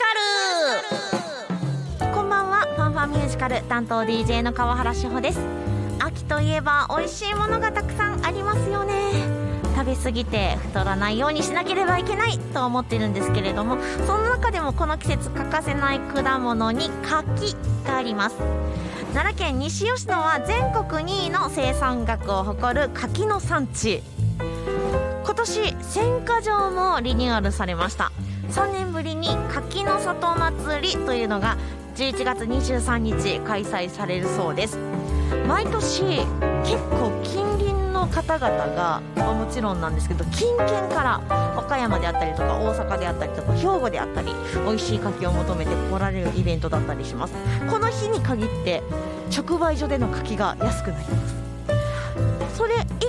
カル。こんばんは。ファンファンミュージカル担当 DJ の川原志保です。秋といえば美味しいものがたくさんありますよね。食べ過ぎて太らないようにしなければいけないと思ってるんですけれどもその中でもこの季節欠かせない果物に柿があります。奈良県西吉野は全国2位の生産額を誇る柿の産地。今年選果場もリニューアルされました。3年ぶりに柿の里祭りというのが11月23日開催されるそうです。毎年結構近隣の方々がまあもちろんなんですけど近県から和歌山であったりとか大阪であったりとか兵庫であったり美味しい柿を求めて来られるイベントだったりします。この日に限って直売所での柿が安くなります。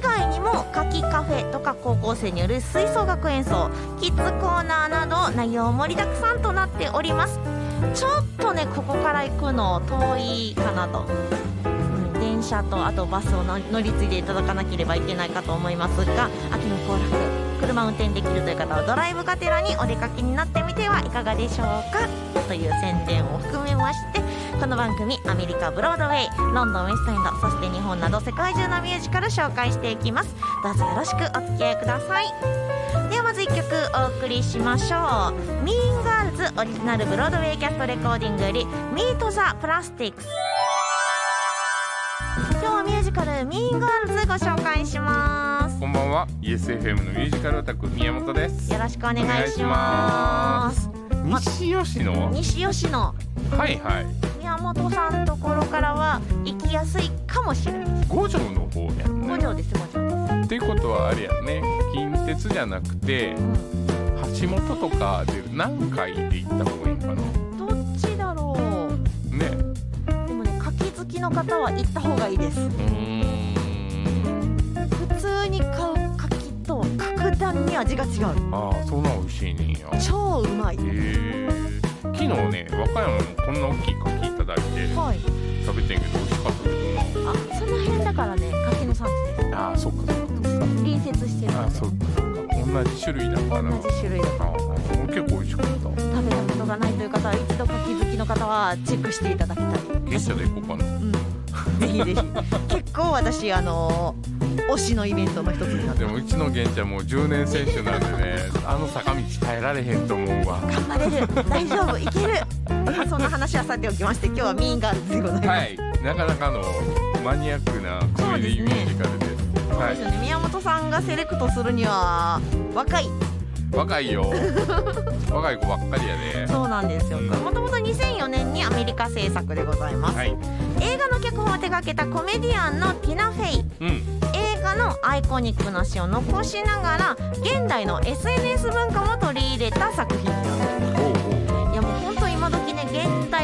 以外にも柿カフェとか高校生による吹奏楽演奏キッズコーナーなど内容盛りだくさんとなっております。ちょっとねここから行くの遠いかなと、うん、電車とあとバスを乗り継いでいただかなければいけないかと思いますが秋の行楽車運転できるという方はドライブがてらにお出かけになってみてはいかがでしょうか。という宣伝を含めましてこの番組アメリカブロードウェイロンドンウェストエンドそして日本など世界中のミュージカル紹介していきます。どうぞよろしくお付き合いください。ではまず1曲お送りしましょう。 Mean Girls Original Broadway Cast Recording より「Meet the Plastics」今日はミュージカル「ミーンガールズ」ご紹介します。こんばんは。ESFM のミュージカルオタク宮本です。よろしくお願いします。西吉野西吉野。はいはい。宮本さんところからは行きやすいかもしれない五条の方やんね。五条です。五条です。っていうことはあれやね。近鉄じゃなくてうん橋本とかで何回で行った方がいいのかな？どっちだろう？ね。でもね柿好きの方は行った方がいいです。普通に買う柿と格段に味が違う。ああそんな美味しいねんや。超うまい。昨日ね和歌山のこんな大きい柿だいてはい。食べてんけど美味しかったけどあその辺だからね柿の産地です。なああそっか。そっか隣接してるあそっかそっか。同じ種類なのかな同じ種類だああ結構美味しかった。食べたことがないという方は一度柿好きの方はチェックしていただきたい。月謝で行こうかな。うん。ぜひぜひ。結構私あの推しのイベントの一つになってでもうちの玄ちゃんもう10年選手なんでねあの坂道耐えられへんと思うわ。頑張れる。大丈夫。いける。まあそんな話はさておきまして今日はミーンガールズでございます、はい。なかなかのマニアックなコメディミュージカルで。すそうですよね、宮本さんがセレクトするには若い。若いよ。若い子ばっかりやでそうなんですよ。うん。もともと2004年にアメリカ制作でございます、はい。映画の脚本を手掛けたコメディアンのティナ・フェイ。うん。映画のアイコニックな詩を残しながら現代の SNS 文化も取り入れた作品なんです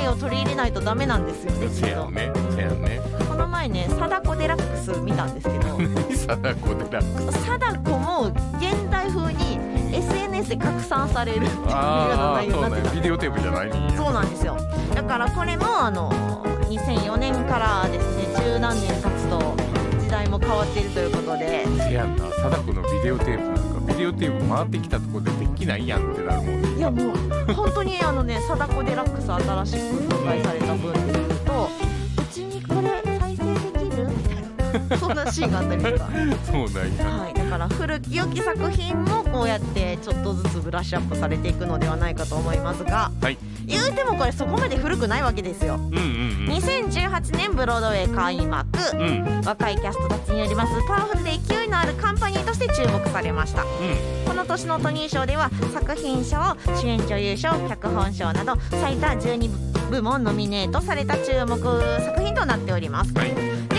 を取り入れないとダメなんですよね。せやねせやね。この前ね貞子デラックス見たんですけど。貞子でラック貞子も現代風に SNS で拡散されるっていうような内容なってたビデオテープじゃないそうなんですよ。だからこれもあの2004年からですね十何年経つと時代も変わっているということで。せやんな。貞子のビデオテープなんかビデオテープ回ってきたところでできないやんってなるもんいやもう本当にあのね貞子デラックス新しく公開された分 そんなシーンがあったりとか。そうなんや。はい、だから古き良き作品もこうやってちょっとずつブラッシュアップされていくのではないかと思いますがはい。言うてもこれそこまで古くないわけですよ。うんうん2018年ブロードウェイ開幕。うん。うん若いキャストたちによりますパワフルで勢いのあるカンパニーとして注目されました。この年のトニー賞では作品賞主演女優賞脚本賞など最多12部門ノミネートされた注目作品となっております。はい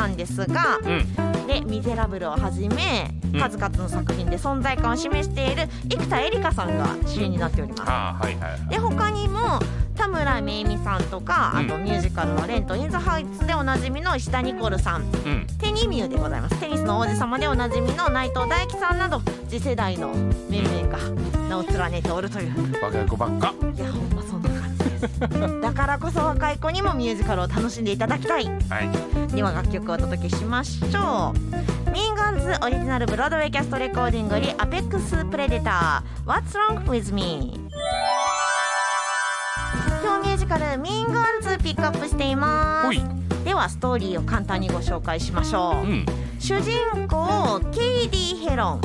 本キャストなんですがうん。で「ミゼラブル」をはじめうん。数々の作品で存在感を示している生田絵梨花さんが主演になっております。はいはいはい。で他にも田村めいみさんとかあとミュージカルの「レント・イン・ザ・ハイツ」でおなじみの石田ニコルさん。うん。テニミューでございます。テニスの王子様でおなじみの内藤大樹さんなど次世代の面々が名を連ねておるという。若い子ばっか。いやほん だからこそ若い子にもミュージカルを楽しんでいただきたい。はい。では楽曲をお届けしましょう。 Mean Girls Original Broadway Cast Recording より Apex Predator。What's Wrong With Me? ジカル「ミーンガールズ」ピックアップしています。ではストーリーを簡単にご紹介しましょう、うん。主人公ケイディ・ヘロン。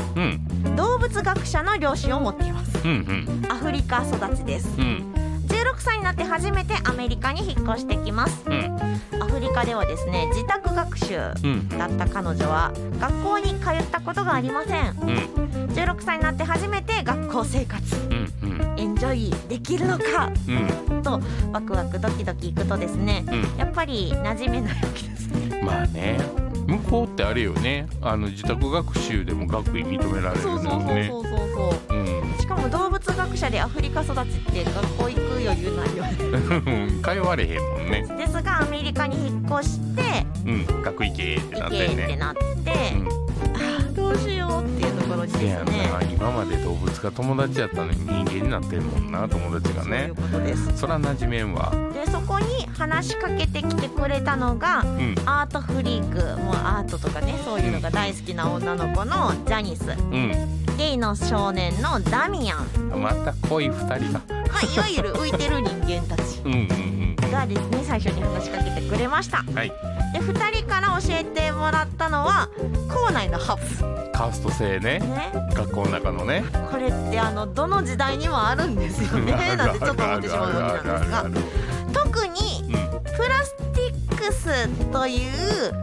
うん。動物学者の両親を持っています。うんアフリカ育ちです。うん。うん16歳になって初めてアメリカに引っ越してきます。うん。アフリカではですね自宅学習うんだった彼女は学校に通ったことがありません。うん。16歳になって初めて学校生活。うんうん。エンジョイできるのか？うん。とワクワクドキドキいくとですねうん。やっぱり馴染めないわけですね。まあね。向こうってあれよね。あの自宅学習でも学位認められるそうのよねそうそうそうそう。うんしかも動物学者でアフリカ育ちって学校行く余裕ないよね通われへんもんね。ですがアメリカに引っ越してうん学位系ってなってんね。ってなって、うんどうしようっていうところですね。な今まで動物が友達やったのに人間になってんもんな友達がそういねうことです。そら馴染めんわ。でそこに話しかけてきてくれたのがうん。アートフリークもうアートとかねそういうのが大好きな女の子のジャニス。うんゲイの少年のダミアン、また恋二人がまあ、いわゆる浮いてる人間たち。うんうんがですね最初に話しかけてくれました。うんはい。で2人から教えてもらったのは校内のハブカースト制ね。ね。学校の中のね。これってあのどの時代にもあるんですよね。なんてちょっと思ってしまうわけなんですがクスという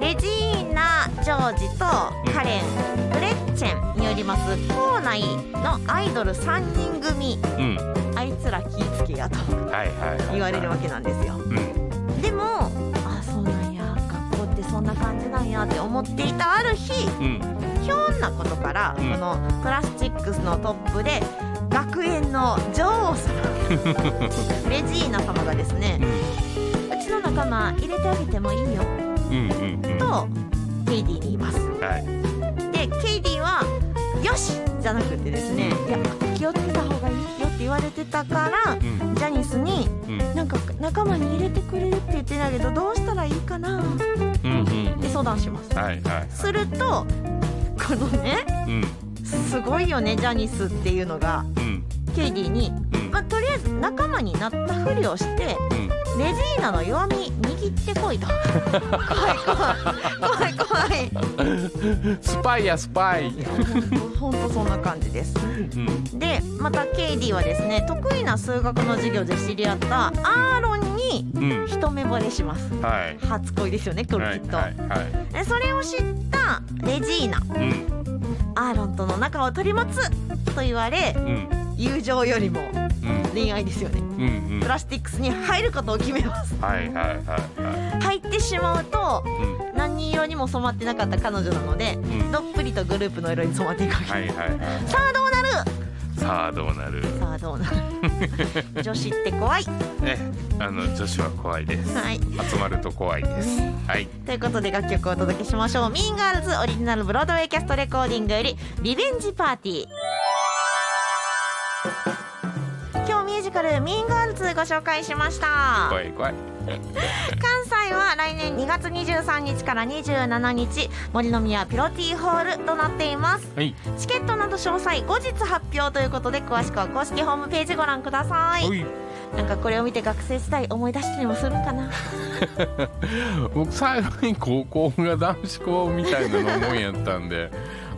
レジーナ・ジョージとカレン・グレッチェンによります校内のアイドル3人組。うん。あいつら気ぃつけやと言われるわけなんですよ。うん。でもあそうなんや。学校ってそんな感じなんやって思っていたある日うん。ひょんなことからこうん。のプラスチックスのトップで学園の女王様 レジーナ様がですねうんの仲間入れてあげてもいいよ。うんうんうん。とケイディに言います。はい。でケイディは「よし!」じゃなくてですね「いや気をつけた方がいいよ」って言われてたからうん。ジャニスにうん「なんか仲間に入れてくれるって言ってたけどどうしたらいいかな?」うんうんで相談します。はいはい。するとこのねうん。すごいよねジャニスっていうのがうん。ケイディに、うん。まあ、とりあえず仲間になったふりをしてうんレジーナの弱み握ってこいと。怖い怖い怖い怖い。スパイやスパイ。ほんとそんな感じです。うん。でまたケイディはですね得意な数学の授業で知り合ったアーロンにうん一目惚れします。はい。初恋ですよねこれはいきっと、はいはい。でそれを知ったレジーナ。うん。アーロンとの仲を取り持つと言われうん。友情よりもうん恋愛ですよね。うんうん。プラスティックスに入ることを決めます。はいはいはいは入ってしまうというん。何色にも染まってなかった彼女なのでうん。どっぷりとグループの色に染まっていくわけ、はいはいはい。さあどうなる？さあどうなる？さあどうなる？女子って怖い。ねあの女子は怖いです。はい。集まると怖いです。はい。ということで楽曲をお届けしましょう。ミーンガールズオリジナルブロードウェイキャストレコーディングよりリベンジパーティーご紹介しました。怖い怖い。関西は来年2月23日から27日森の宮ピロティホールとなっています。はい。チケットなど詳細後日発表ということで詳しくは公式ホームページご覧ください。おい。なんかこれを見て学生時代思い出したりもするんかな。僕最後に高校が男子校みたいなのもんやったんで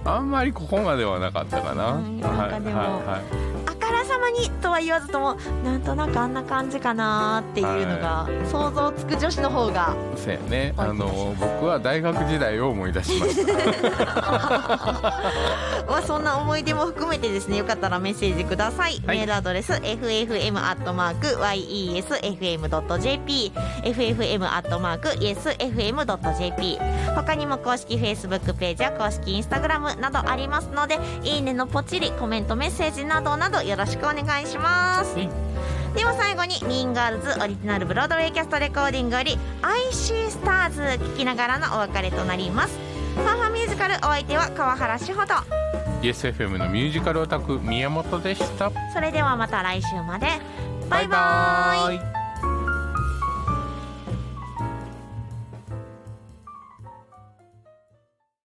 あんまりここまではなかったかな、うんなんかでもはいはいまにとは言わずともなんとなくあんな感じかなっていうのが想像つく女子の方が。はい、そうやね。あの僕は大学時代を思い出しました。まあそんな思い出も含めてですねよかったらメッセージください、はい。メールアドレス ffm.yesfm.jp ffm.yesfm.jp 他にも公式 Facebook ページや公式 Instagram などありますのでいいねのポチリコメントメッセージなどなどよろしくお願いしますはいでは最後にミーンガールズオリジナルブロードウェイキャストレコーディングより IC スターズ聞きながらのお別れとなります。ファンファンミュージカルお相手は川原志穂と。YesFM のミュージカルオタク宮本でした。それではまた来週まで。バイバーイイ